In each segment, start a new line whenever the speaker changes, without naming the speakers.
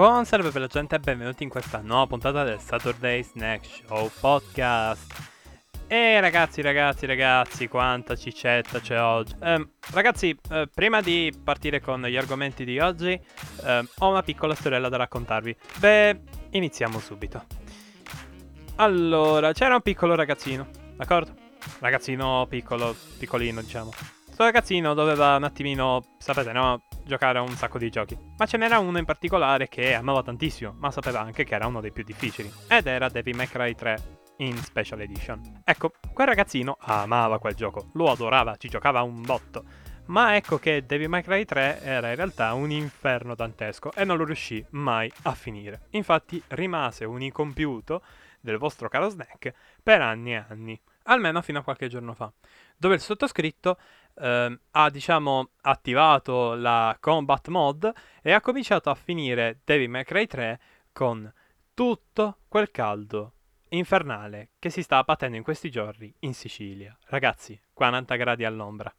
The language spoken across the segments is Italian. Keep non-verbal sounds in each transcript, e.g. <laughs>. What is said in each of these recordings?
Buon salve per la gente e benvenuti in questa nuova puntata del Saturday Snack Show Podcast. E ragazzi, ragazzi, ragazzi, quanta cicetta c'è oggi. Eh, ragazzi, eh, prima di partire con gli argomenti di oggi, eh, ho una piccola storiella da raccontarvi. Beh, iniziamo subito. Allora, c'era un piccolo ragazzino, d'accordo? Ragazzino piccolo, piccolino, diciamo. Questo ragazzino doveva un attimino, sapete, no? Giocare a un sacco di giochi. Ma ce n'era uno in particolare che amava tantissimo, ma sapeva anche che era uno dei più difficili. Ed era Devil May Cry 3 in Special Edition. Ecco, quel ragazzino amava quel gioco, lo adorava, ci giocava un botto. Ma ecco che Devil May Cry 3 era in realtà un inferno dantesco e non lo riuscì mai a finire. Infatti rimase un incompiuto del vostro caro Snack per anni e anni, almeno fino a qualche giorno fa, dove il sottoscritto eh, ha diciamo attivato la combat mod e ha cominciato a finire Devil May Cry 3 con tutto quel caldo infernale che si sta abbattendo in questi giorni in Sicilia. Ragazzi, 40 gradi all'ombra.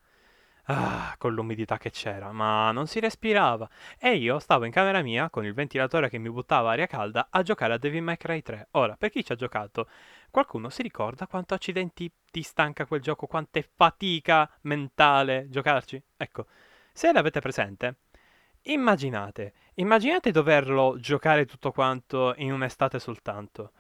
Ah, con l'umidità che c'era, ma non si respirava. E io stavo in camera mia con il ventilatore che mi buttava aria calda a giocare a Devil May Cry 3. Ora, per chi ci ha giocato, qualcuno si ricorda quanto accidenti ti stanca quel gioco, quanta fatica mentale giocarci? Ecco, se l'avete presente, immaginate, immaginate doverlo giocare tutto quanto in un'estate soltanto.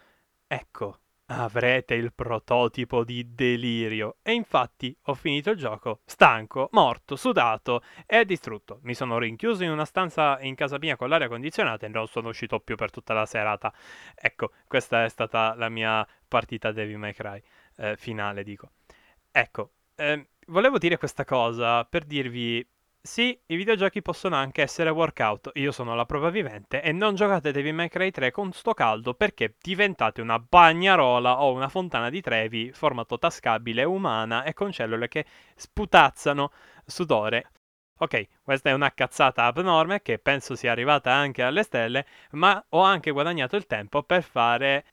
Ecco, avrete il prototipo di delirio. E infatti ho finito il gioco, stanco, morto, sudato e distrutto. Mi sono rinchiuso in una stanza in casa mia con l'aria condizionata e non sono uscito più per tutta la serata. Ecco, questa è stata la mia partita Devil May Cry, eh, finale dico. Ecco, eh, volevo dire questa cosa per dirvi sì, i videogiochi possono anche essere workout, io sono la prova vivente, e non giocate Devil May Cry 3 con sto caldo perché diventate una bagnarola o una fontana di Trevi formato tascabile, umana e con cellule che sputazzano sudore. Ok, questa è una cazzata abnorme che penso sia arrivata anche alle stelle, ma ho anche guadagnato il tempo per fare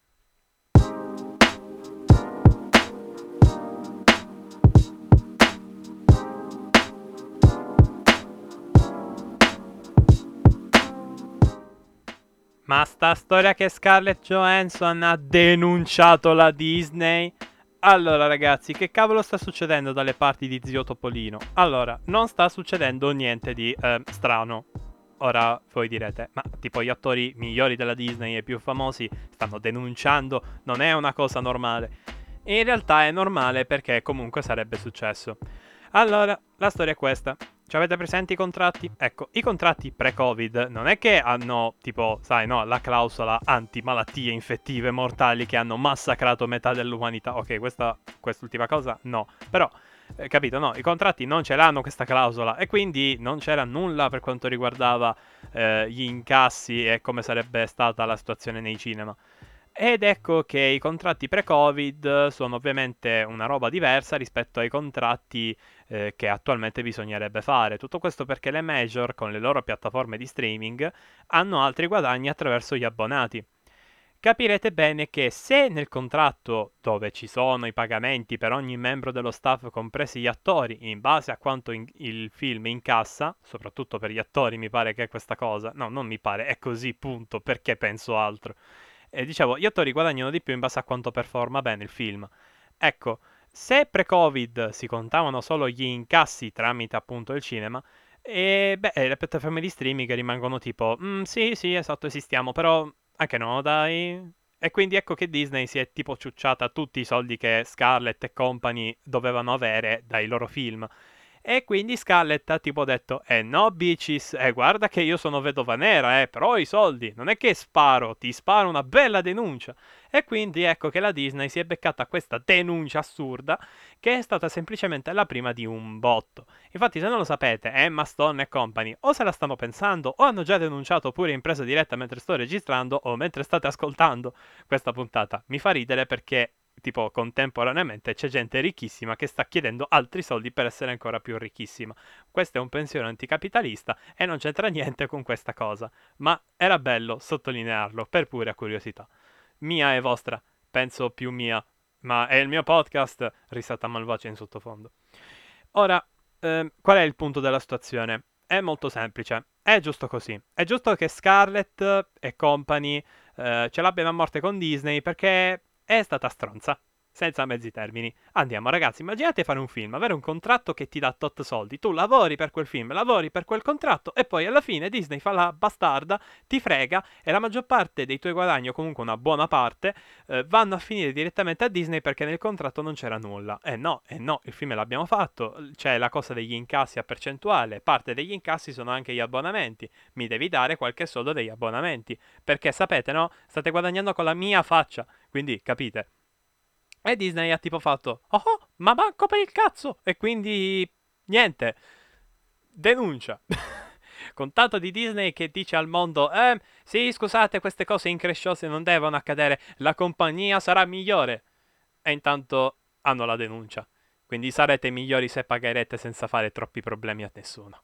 Ma sta storia che Scarlett Johansson ha denunciato la Disney? Allora ragazzi, che cavolo sta succedendo dalle parti di Zio Topolino? Allora, non sta succedendo niente di eh, strano. Ora voi direte, ma tipo gli attori migliori della Disney e più famosi stanno denunciando, non è una cosa normale. In realtà è normale perché comunque sarebbe successo. Allora, la storia è questa. Ci avete presenti i contratti? Ecco, i contratti pre-Covid non è che hanno, tipo, sai, no, la clausola anti-malattie infettive mortali che hanno massacrato metà dell'umanità. Ok, questa, quest'ultima cosa no. Però, eh, capito, no, i contratti non ce l'hanno questa clausola e quindi non c'era nulla per quanto riguardava eh, gli incassi e come sarebbe stata la situazione nei cinema. Ed ecco che i contratti pre-Covid sono ovviamente una roba diversa rispetto ai contratti eh, che attualmente bisognerebbe fare. Tutto questo perché le major, con le loro piattaforme di streaming, hanno altri guadagni attraverso gli abbonati. Capirete bene che se nel contratto dove ci sono i pagamenti per ogni membro dello staff, compresi gli attori, in base a quanto in- il film incassa, soprattutto per gli attori mi pare che è questa cosa, no, non mi pare, è così, punto, perché penso altro eh, dicevo, gli attori guadagnano di più in base a quanto performa bene il film. Ecco, se pre-Covid si contavano solo gli incassi tramite appunto il cinema, e beh, le piattaforme di streaming rimangono tipo, mm, sì, sì, esatto, esistiamo, però anche no, dai. E quindi ecco che Disney si è tipo ciucciata tutti i soldi che Scarlett e company dovevano avere dai loro film. E quindi Scarlett ha tipo detto, eh no bitches, eh guarda che io sono vedova nera, eh, però ho i soldi, non è che sparo, ti sparo una bella denuncia. E quindi ecco che la Disney si è beccata questa denuncia assurda, che è stata semplicemente la prima di un botto. Infatti se non lo sapete, Emma Stone e company o se la stanno pensando, o hanno già denunciato pure in presa diretta mentre sto registrando, o mentre state ascoltando questa puntata. Mi fa ridere perché tipo contemporaneamente c'è gente ricchissima che sta chiedendo altri soldi per essere ancora più ricchissima. Questo è un pensiero anticapitalista e non c'entra niente con questa cosa, ma era bello sottolinearlo per pura curiosità. Mia e vostra, penso più mia, ma è il mio podcast, risata malvagia in sottofondo. Ora, eh, qual è il punto della situazione? è molto semplice. È giusto così. È giusto che Scarlett e company eh, ce l'abbiano a morte con Disney perché è stata stronza senza mezzi termini. Andiamo ragazzi, immaginate fare un film, avere un contratto che ti dà tot soldi, tu lavori per quel film, lavori per quel contratto e poi alla fine Disney fa la bastarda, ti frega e la maggior parte dei tuoi guadagni o comunque una buona parte eh, vanno a finire direttamente a Disney perché nel contratto non c'era nulla. Eh no, eh no, il film l'abbiamo fatto, c'è la cosa degli incassi a percentuale, parte degli incassi sono anche gli abbonamenti, mi devi dare qualche soldo degli abbonamenti, perché sapete no, state guadagnando con la mia faccia, quindi capite. E Disney ha tipo fatto, oh, ma manco per il cazzo! E quindi, niente, denuncia. <laughs> Contatto di Disney che dice al mondo, eh, sì, scusate, queste cose incresciose non devono accadere, la compagnia sarà migliore. E intanto hanno la denuncia. Quindi sarete migliori se pagherete senza fare troppi problemi a nessuno.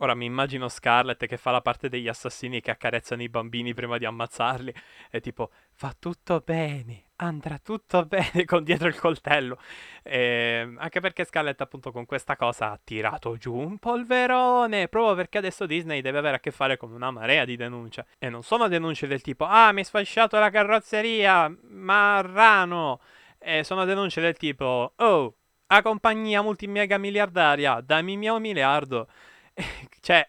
Ora mi immagino Scarlett che fa la parte degli assassini che accarezzano i bambini prima di ammazzarli e tipo fa tutto bene, andrà tutto <laughs> bene con dietro il coltello. E, ehm, anche perché Scarlett appunto con questa cosa ha tirato giù un polverone, proprio perché adesso Disney deve avere a che fare con una marea di denunce. E non sono denunce del tipo ah mi hai sfasciato la carrozzeria, marrano. E sono denunce del tipo oh, a compagnia multimega miliardaria, dammi mio miliardo. <laughs> cioè,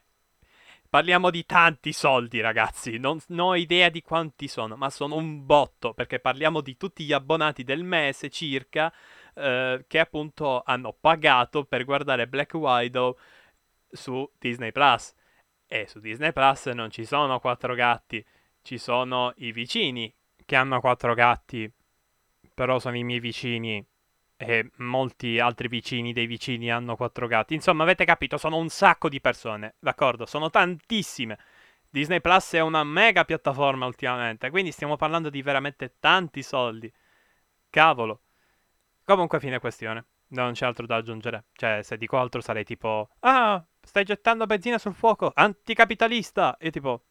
parliamo di tanti soldi, ragazzi. Non, non, ho idea di quanti sono, ma sono un botto, perché parliamo di tutti gli abbonati del mese circa, eh, che appunto hanno pagato per guardare Black Widow su Disney Plus. E su Disney Plus non ci sono quattro gatti, ci sono i vicini che hanno quattro gatti, però sono i miei vicini e molti altri vicini dei vicini hanno quattro gatti. Insomma, avete capito, sono un sacco di persone, d'accordo? Sono tantissime. Disney Plus è una mega piattaforma ultimamente, quindi stiamo parlando di veramente tanti soldi. Cavolo. Comunque, fine questione. Non c'è altro da aggiungere. Cioè, se dico altro sarei tipo... Ah, stai gettando benzina sul fuoco, anticapitalista! E tipo...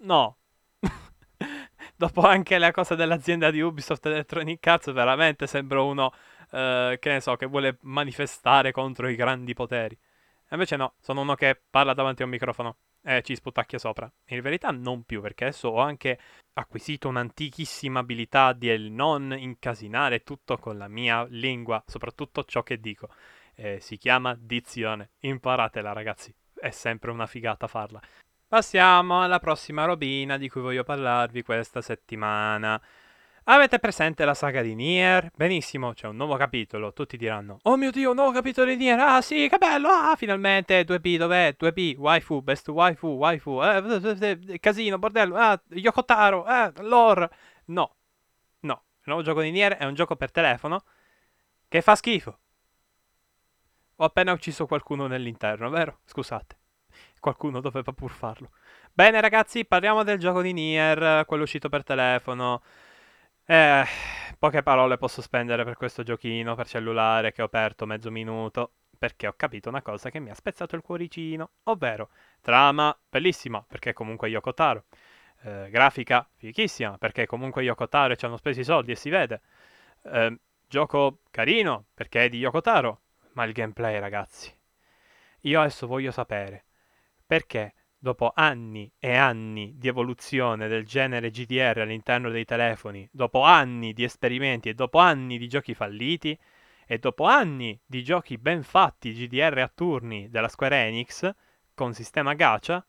No. <laughs> Dopo anche la cosa dell'azienda di Ubisoft Electronic Arts, veramente sembro uno eh, che ne so, che vuole manifestare contro i grandi poteri. E invece no, sono uno che parla davanti a un microfono e ci sputacchia sopra. In verità non più, perché adesso ho anche acquisito un'antichissima abilità di non incasinare tutto con la mia lingua, soprattutto ciò che dico. Eh, si chiama dizione. Imparatela, ragazzi. È sempre una figata farla. Passiamo alla prossima robina di cui voglio parlarvi questa settimana. Avete presente la saga di Nier? Benissimo, c'è un nuovo capitolo. Tutti diranno: Oh mio dio, un nuovo capitolo di Nier! Ah sì, che bello! Ah, finalmente 2B, dov'è? 2B, waifu, best waifu, waifu, eh, casino, bordello, ah, Yokotaro, eh, lore. No, no. Il nuovo gioco di Nier è un gioco per telefono che fa schifo. Ho appena ucciso qualcuno nell'interno, vero? Scusate. Qualcuno doveva pur farlo. Bene ragazzi, parliamo del gioco di Nier, quello uscito per telefono. Eh, poche parole posso spendere per questo giochino per cellulare che ho aperto mezzo minuto perché ho capito una cosa che mi ha spezzato il cuoricino, ovvero trama bellissima perché comunque Yoko Taro, eh, grafica fichissima perché comunque Yoko Taro e ci hanno speso i soldi e si vede, eh, gioco carino perché è di Yoko Taro, ma il gameplay ragazzi, io adesso voglio sapere perché dopo anni e anni di evoluzione del genere GDR all'interno dei telefoni, dopo anni di esperimenti e dopo anni di giochi falliti, e dopo anni di giochi ben fatti GDR a turni della Square Enix con sistema gacha,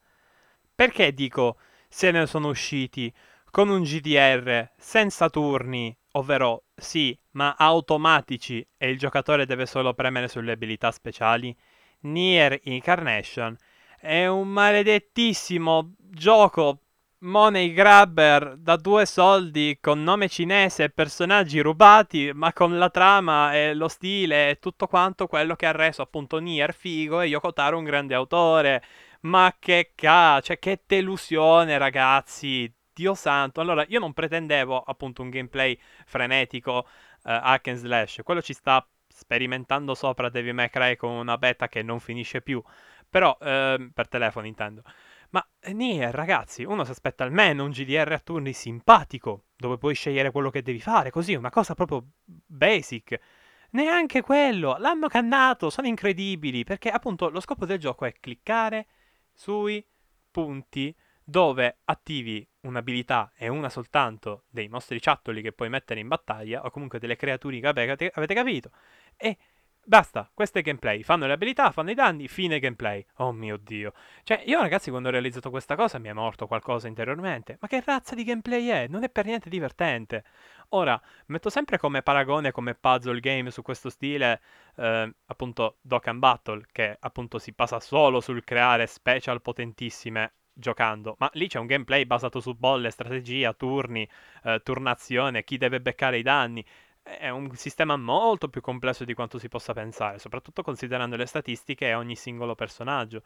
perché dico se ne sono usciti con un GDR senza turni, ovvero sì, ma automatici e il giocatore deve solo premere sulle abilità speciali? Nier Incarnation è un maledettissimo gioco money grabber da due soldi con nome cinese e personaggi rubati, ma con la trama e lo stile e tutto quanto quello che ha reso appunto Nier figo e Yoko Taro un grande autore. Ma che ca... cioè che delusione, ragazzi. Dio santo. Allora, io non pretendevo appunto un gameplay frenetico uh, hack and slash. Quello ci sta sperimentando sopra Devil May Cry con una beta che non finisce più. Però, ehm, per telefono intendo. Ma eh, Nier, ragazzi, uno si aspetta almeno un GDR a turni simpatico, dove puoi scegliere quello che devi fare, così, una cosa proprio basic. Neanche quello, l'hanno cannato, sono incredibili, perché appunto lo scopo del gioco è cliccare, sui punti dove attivi un'abilità e una soltanto dei mostri ciattoli che puoi mettere in battaglia, o comunque delle creature che avete, avete capito, e Basta, questo è gameplay. Fanno le abilità, fanno i danni, fine gameplay. Oh mio dio. Cioè, io ragazzi, quando ho realizzato questa cosa mi è morto qualcosa interiormente. Ma che razza di gameplay è? Non è per niente divertente. Ora, metto sempre come paragone, come puzzle game su questo stile, eh, appunto, Dokkan Battle, che appunto si basa solo sul creare special potentissime giocando, ma lì c'è un gameplay basato su bolle, strategia, turni, eh, turnazione, chi deve beccare i danni è un sistema molto più complesso di quanto si possa pensare, soprattutto considerando le statistiche e ogni singolo personaggio.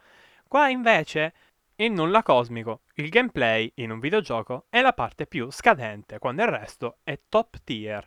Qua invece, in nulla cosmico, il gameplay in un videogioco è la parte più scadente, quando il resto è top tier.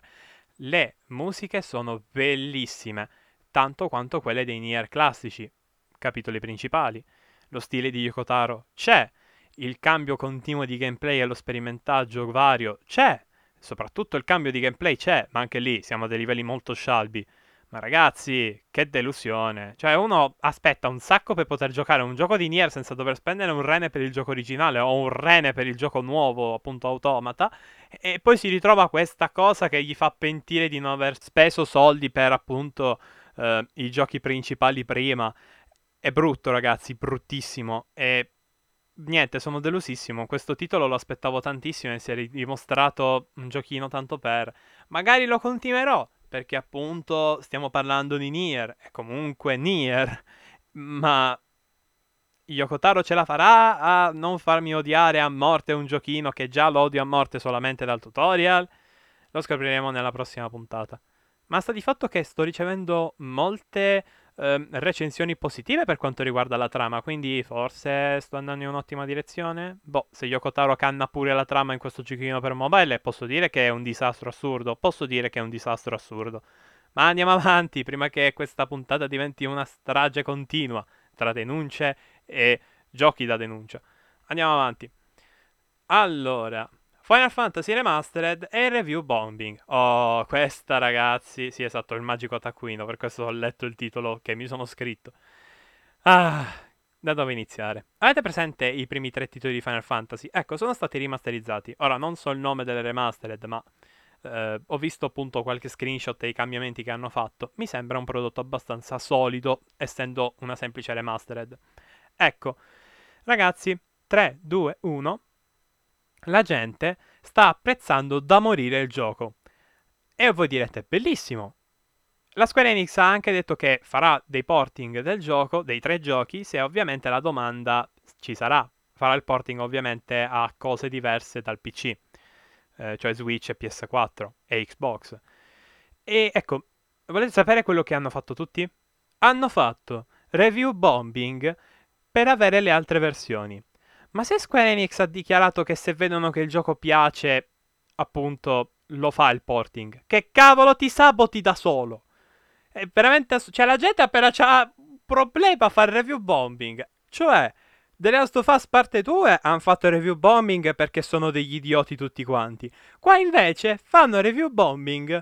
Le musiche sono bellissime, tanto quanto quelle dei Nier classici, capitoli principali. Lo stile di Yokotaro c'è, il cambio continuo di gameplay e lo sperimentaggio vario c'è, soprattutto il cambio di gameplay c'è, ma anche lì siamo a dei livelli molto scialbi. Ma ragazzi, che delusione. Cioè, uno aspetta un sacco per poter giocare un gioco di Nier senza dover spendere un rene per il gioco originale o un rene per il gioco nuovo, appunto automata, e poi si ritrova questa cosa che gli fa pentire di non aver speso soldi per appunto eh, i giochi principali prima. È brutto, ragazzi, bruttissimo. E niente, sono delusissimo. Questo titolo lo aspettavo tantissimo e si è dimostrato un giochino tanto per. Magari lo continuerò, perché appunto stiamo parlando di Nier, e comunque Nier, <laughs> ma Yokotaro ce la farà a non farmi odiare a morte un giochino che già lo odio a morte solamente dal tutorial? Lo scopriremo nella prossima puntata. Ma sta di fatto che sto ricevendo molte eh, recensioni positive per quanto riguarda la trama, quindi forse sto andando in un'ottima direzione. Boh, se Yoko Taro canna pure la trama in questo giochino per mobile, posso dire che è un disastro assurdo. Posso dire che è un disastro assurdo. Ma andiamo <laughs> avanti, prima che questa puntata diventi una strage continua tra denunce e giochi da denuncia. Andiamo avanti. Allora, Final Fantasy Remastered e Review Bombing. Oh, questa ragazzi, sì esatto, il magico taccuino, per questo ho letto il titolo che mi sono scritto. Ah, da dove iniziare? Avete presente i primi tre titoli di Final Fantasy? Ecco, sono stati rimasterizzati. Ora, non so il nome delle remastered, ma eh, ho visto appunto qualche screenshot dei cambiamenti che hanno fatto. Mi sembra un prodotto abbastanza solido, essendo una semplice remastered. Ecco, ragazzi, 3, 2, 1 la gente sta apprezzando da morire il gioco. E voi direte, bellissimo. La Square Enix ha anche detto che farà dei porting del gioco, dei tre giochi, se ovviamente la domanda ci sarà. Farà il porting ovviamente a cose diverse dal PC, eh, cioè Switch e PS4 e Xbox. E ecco, volete sapere quello che hanno fatto tutti? Hanno fatto review bombing per avere le altre versioni. Ma se Square Enix ha dichiarato che se vedono che il gioco piace, appunto, lo fa il porting, che cavolo ti saboti da solo? È veramente... Ass- cioè, la gente appena c'ha un problema a fare review bombing. Cioè, The Last of Us parte 2 hanno fatto review bombing perché sono degli idioti tutti quanti. Qua invece fanno review bombing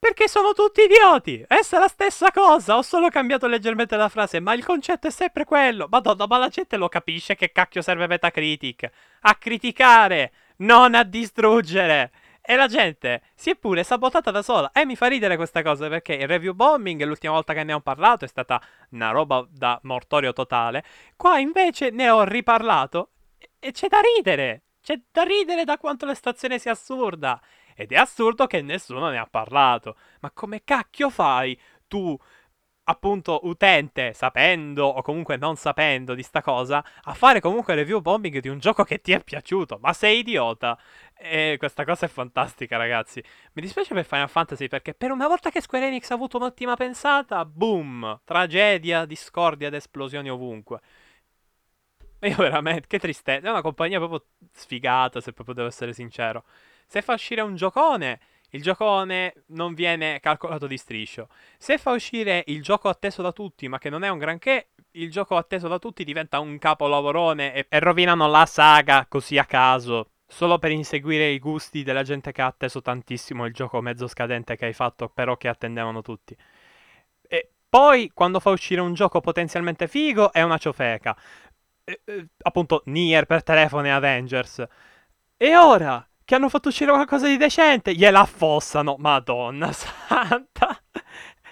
perché sono tutti idioti! Essa è la stessa cosa, ho solo cambiato leggermente la frase, ma il concetto è sempre quello. Madonna, ma la gente lo capisce che cacchio serve Metacritic? A criticare, non a distruggere! E la gente si è pure sabotata da sola. E mi fa ridere questa cosa perché il review bombing, l'ultima volta che ne ho parlato, è stata una roba da mortorio totale. Qua invece ne ho riparlato e c'è da ridere. C'è da ridere da quanto la stazione sia assurda. Ed è assurdo che nessuno ne ha parlato. Ma come cacchio fai tu, appunto, utente, sapendo o comunque non sapendo di sta cosa, a fare comunque review bombing di un gioco che ti è piaciuto? Ma sei idiota! E questa cosa è fantastica, ragazzi. Mi dispiace per Final Fantasy perché per una volta che Square Enix ha avuto un'ottima pensata, boom! Tragedia, discordia ed esplosioni ovunque. Io veramente, che tristezza. È una compagnia proprio sfigata, se proprio devo essere sincero. Se fa uscire un giocone, il giocone non viene calcolato di striscio. Se fa uscire il gioco atteso da tutti, ma che non è un granché, il gioco atteso da tutti diventa un capolavorone e, e rovinano la saga così a caso. Solo per inseguire i gusti della gente che ha atteso tantissimo il gioco mezzo scadente che hai fatto, però che attendevano tutti. E poi, quando fa uscire un gioco potenzialmente figo, è una ciofeca eh, appunto Nier per telefono e Avengers. E ora che hanno fatto uscire qualcosa di decente, gliela affossano. Madonna <laughs> santa.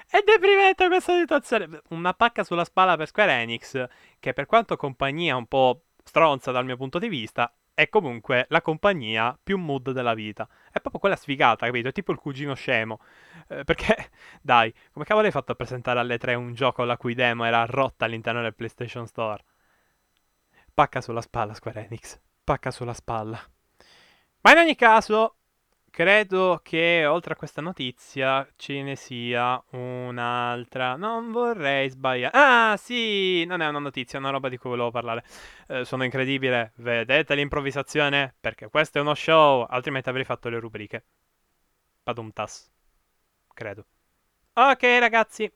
È deprimente questa situazione. Una pacca sulla spalla per Square Enix, che per quanto compagnia un po' stronza dal mio punto di vista, è comunque la compagnia più mood della vita. È proprio quella sfigata, capito? È tipo il cugino scemo. Eh, perché, <laughs> dai, come cavolo hai fatto a presentare alle 3 un gioco la cui demo era rotta all'interno del PlayStation Store? Pacca sulla spalla, Square Enix. Pacca sulla spalla. Ma in ogni caso, credo che oltre a questa notizia ce ne sia un'altra. Non vorrei sbagliare. Ah, sì, non è una notizia, è una roba di cui volevo parlare. Eh, sono incredibile. Vedete l'improvvisazione? Perché questo è uno show, altrimenti avrei fatto le rubriche. Padumtas. Credo. Ok, ragazzi.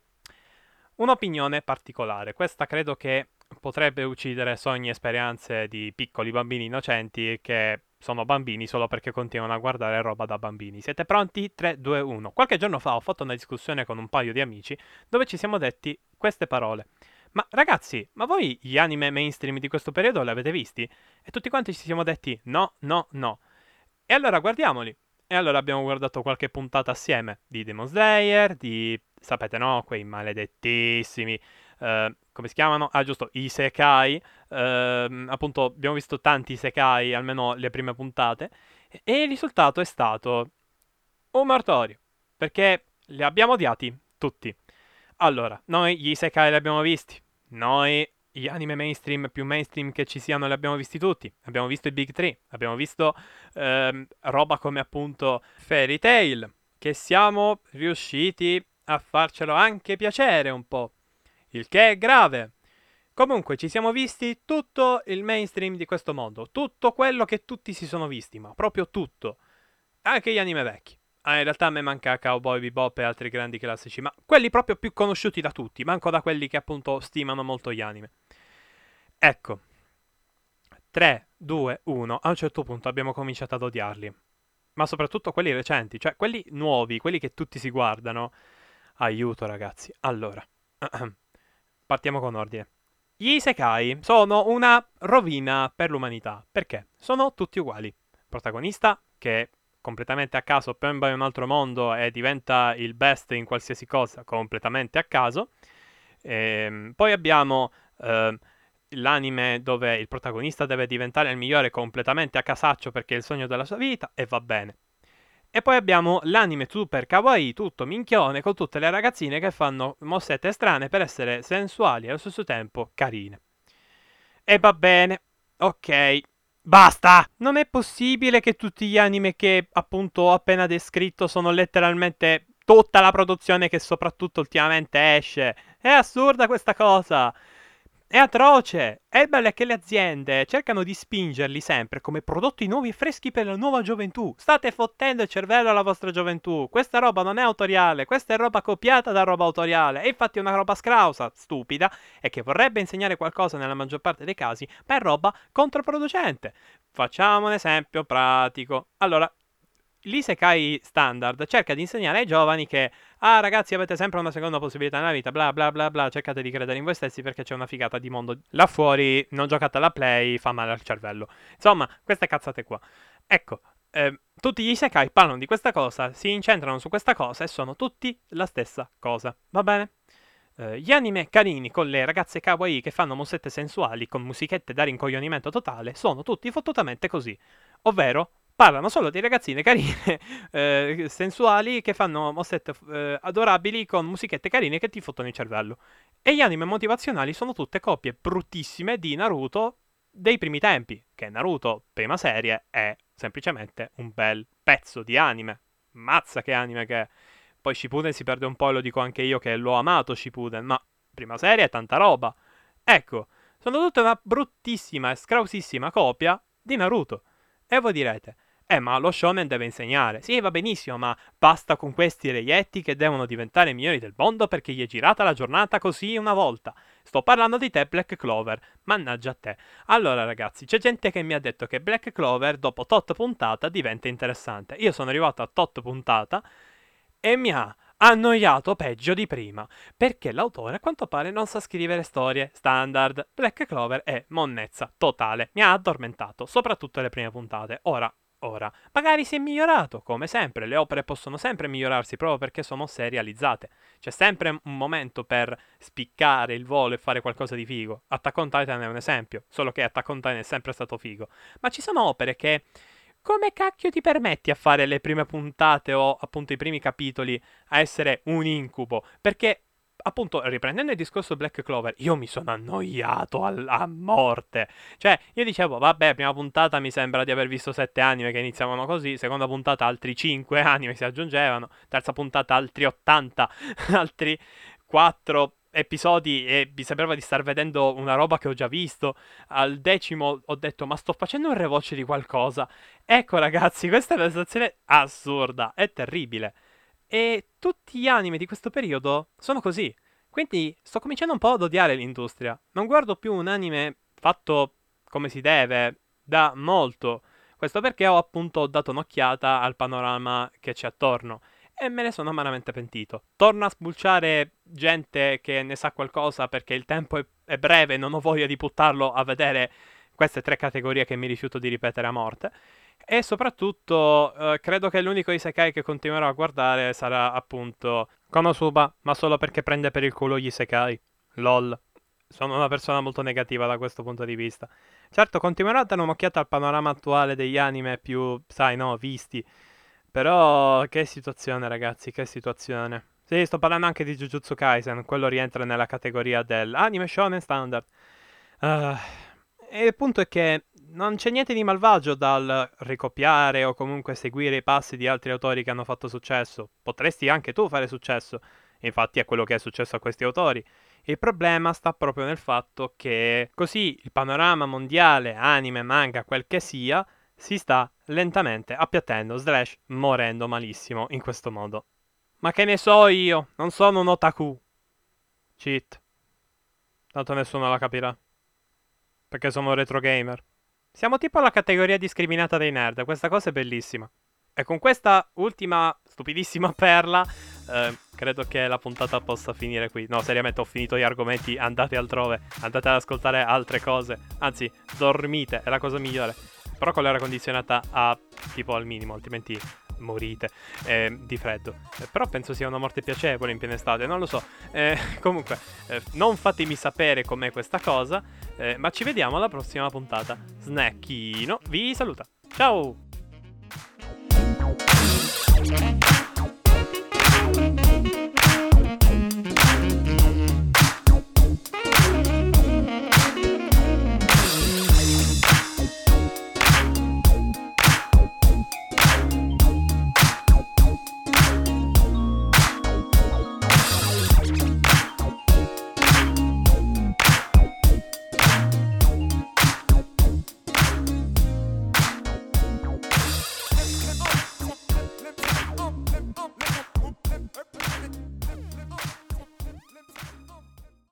Un'opinione particolare. Questa credo che potrebbe uccidere sogni e speranze di piccoli bambini innocenti che sono bambini solo perché continuano a guardare roba da bambini. Siete pronti? 3, 2, 1. Qualche giorno fa ho fatto una discussione con un paio di amici dove ci siamo detti queste parole. Ma ragazzi, ma voi gli anime mainstream di questo periodo li avete visti? E tutti quanti ci siamo detti no, no, no. E allora guardiamoli. E allora abbiamo guardato qualche puntata assieme di Demon Slayer, di, sapete no, quei maledettissimi Uh, come si chiamano? Ah, giusto, i Sekai. Uh, appunto, abbiamo visto tanti Sekai, almeno le prime puntate. E il risultato è stato un martorio. Perché li abbiamo odiati tutti. Allora, noi gli Sekai li abbiamo visti. Noi gli anime mainstream più mainstream che ci siano li abbiamo visti tutti. Abbiamo visto i Big Three. Abbiamo visto uh, roba come appunto Fairy Tail. Che siamo riusciti a farcelo anche piacere un po' il che è grave. Comunque ci siamo visti tutto il mainstream di questo mondo, tutto quello che tutti si sono visti, ma proprio tutto. Anche gli anime vecchi. Ah, in realtà a me manca Cowboy Bebop e altri grandi classici, ma quelli proprio più conosciuti da tutti, manco da quelli che appunto stimano molto gli anime. Ecco. 3, 2, 1, a un certo punto abbiamo cominciato ad odiarli. Ma soprattutto quelli recenti, cioè quelli nuovi, quelli che tutti si guardano. Aiuto ragazzi. Allora. <clears throat> partiamo con ordine. Gli Isekai sono una rovina per l'umanità. Perché? Sono tutti uguali. Protagonista che completamente a caso pemba in un altro mondo e diventa il best in qualsiasi cosa completamente a caso. Ehm, poi abbiamo eh, l'anime dove il protagonista deve diventare il migliore completamente a casaccio perché è il sogno della sua vita e va bene. E poi abbiamo l'anime super kawaii, tutto minchione, con tutte le ragazzine che fanno mossette strane per essere sensuali e allo stesso tempo carine. E va bene, ok, basta! Non è possibile che tutti gli anime che appunto ho appena descritto sono letteralmente tutta la produzione che soprattutto ultimamente esce. È assurda questa cosa! È atroce! E il bello è che le aziende cercano di spingerli sempre come prodotti nuovi e freschi per la nuova gioventù. State fottendo il cervello alla vostra gioventù. Questa roba non è autoriale, questa è roba copiata da roba autoriale. E infatti è una roba scrausa, stupida, e che vorrebbe insegnare qualcosa nella maggior parte dei casi, ma è roba controproducente. Facciamo un esempio pratico. Allora, l'isekai standard cerca di insegnare ai giovani che, ah ragazzi avete sempre una seconda possibilità nella vita, bla bla bla bla, cercate di credere in voi stessi perché c'è una figata di mondo là fuori, non giocate alla play, fa male al cervello. Insomma, queste cazzate qua. Ecco, eh, tutti gli isekai parlano di questa cosa, si incentrano su questa cosa e sono tutti la stessa cosa, va bene? Uh, gli anime carini con le ragazze kawaii che fanno mossette sensuali con musichette da rincoglionimento totale sono tutti fottutamente così, ovvero parlano solo di ragazzine carine, <laughs> eh, sensuali, che fanno mossette eh, adorabili con musichette carine che ti fottono il cervello. E gli anime motivazionali sono tutte coppie bruttissime di Naruto dei primi tempi, che Naruto, prima serie, è semplicemente un bel pezzo di anime. Mazza che anime che è. Poi Shippuden si perde un po', e lo dico anche io che l'ho amato Shippuden, ma prima serie è tanta roba. Ecco, sono tutte una bruttissima e scrausissima copia di Naruto. E voi direte, eh, ma lo shonen deve insegnare. Sì, va benissimo, ma basta con questi reietti che devono diventare migliori del mondo perché gli è girata la giornata così una volta. Sto parlando di te, Black Clover. Mannaggia a te. Allora, ragazzi, c'è gente che mi ha detto che Black Clover dopo tot puntata diventa interessante. Io sono arrivato a tot puntata e mi ha annoiato peggio di prima, perché l'autore a quanto pare non sa scrivere storie standard. Black Clover è monnezza totale, mi ha addormentato, soprattutto le prime puntate. Ora, ora, magari si è migliorato, come sempre, le opere possono sempre migliorarsi proprio perché sono serializzate. C'è sempre un momento per spiccare il volo e fare qualcosa di figo. Attack on Titan è un esempio, solo che Attack on Titan è sempre stato figo. Ma ci sono opere che come cacchio ti permetti a fare le prime puntate o appunto i primi capitoli a essere un incubo? Perché appunto, riprendendo il discorso Black Clover, io mi sono annoiato al- a morte. Cioè, io dicevo, vabbè, prima puntata mi sembra di aver visto sette anime che iniziavano così, seconda puntata altri cinque <laughs> anime si aggiungevano, terza puntata altri 80, <laughs> altri 4 episodi e mi sembrava di star vedendo una roba che ho già visto. Al decimo ho detto, ma sto facendo un rewatch di qualcosa. Ecco ragazzi, questa è una sensazione assurda, è terribile. E tutti gli anime di questo periodo sono così. Quindi sto cominciando un po' ad odiare l'industria. Non guardo più un anime fatto come si deve da molto. Questo perché ho appunto dato un'occhiata al panorama che c'è attorno e me ne sono amaramente pentito. Torno a spulciare gente che ne sa qualcosa perché il tempo è, è breve non ho voglia di buttarlo a vedere queste tre categorie che mi rifiuto di ripetere a morte. E soprattutto eh, credo che l'unico isekai che continuerò a guardare sarà appunto Konosuba, ma solo perché prende per il culo gli isekai. LOL. Sono una persona molto negativa da questo punto di vista. Certo, continuerò a dare un'occhiata al panorama attuale degli anime più, sai, no, visti. Però che situazione, ragazzi, che situazione. Sì, sto parlando anche di Jujutsu Kaisen, quello rientra nella categoria dell'anime shonen standard. Uh, e il punto è che non c'è niente di malvagio dal ricopiare o comunque seguire i passi di altri autori che hanno fatto successo. Potresti anche tu fare successo. Infatti è quello che è successo a questi autori. Il problema sta proprio nel fatto che così il panorama mondiale, anime, manga, quel che sia, si sta lentamente appiattendo slash morendo malissimo in questo modo. Ma che ne so io? Non sono un otaku. Cheat. Tanto nessuno la capirà. Perché sono retro gamer. Siamo tipo la categoria discriminata dei nerd, questa cosa è bellissima. E con questa ultima stupidissima <laughs> perla, eh, credo che la puntata possa finire qui. No, seriamente ho finito gli argomenti, andate altrove, andate ad ascoltare altre cose. Anzi, dormite, è la cosa migliore. Però con l'aria condizionata a tipo al minimo, altrimenti morite eh, di freddo. Eh, però penso sia una morte piacevole in piena estate, non lo so. Eh, <laughs> comunque, eh, non fatemi sapere com'è questa cosa, eh, ma ci vediamo alla prossima puntata. Snackino vi saluta. Ciao!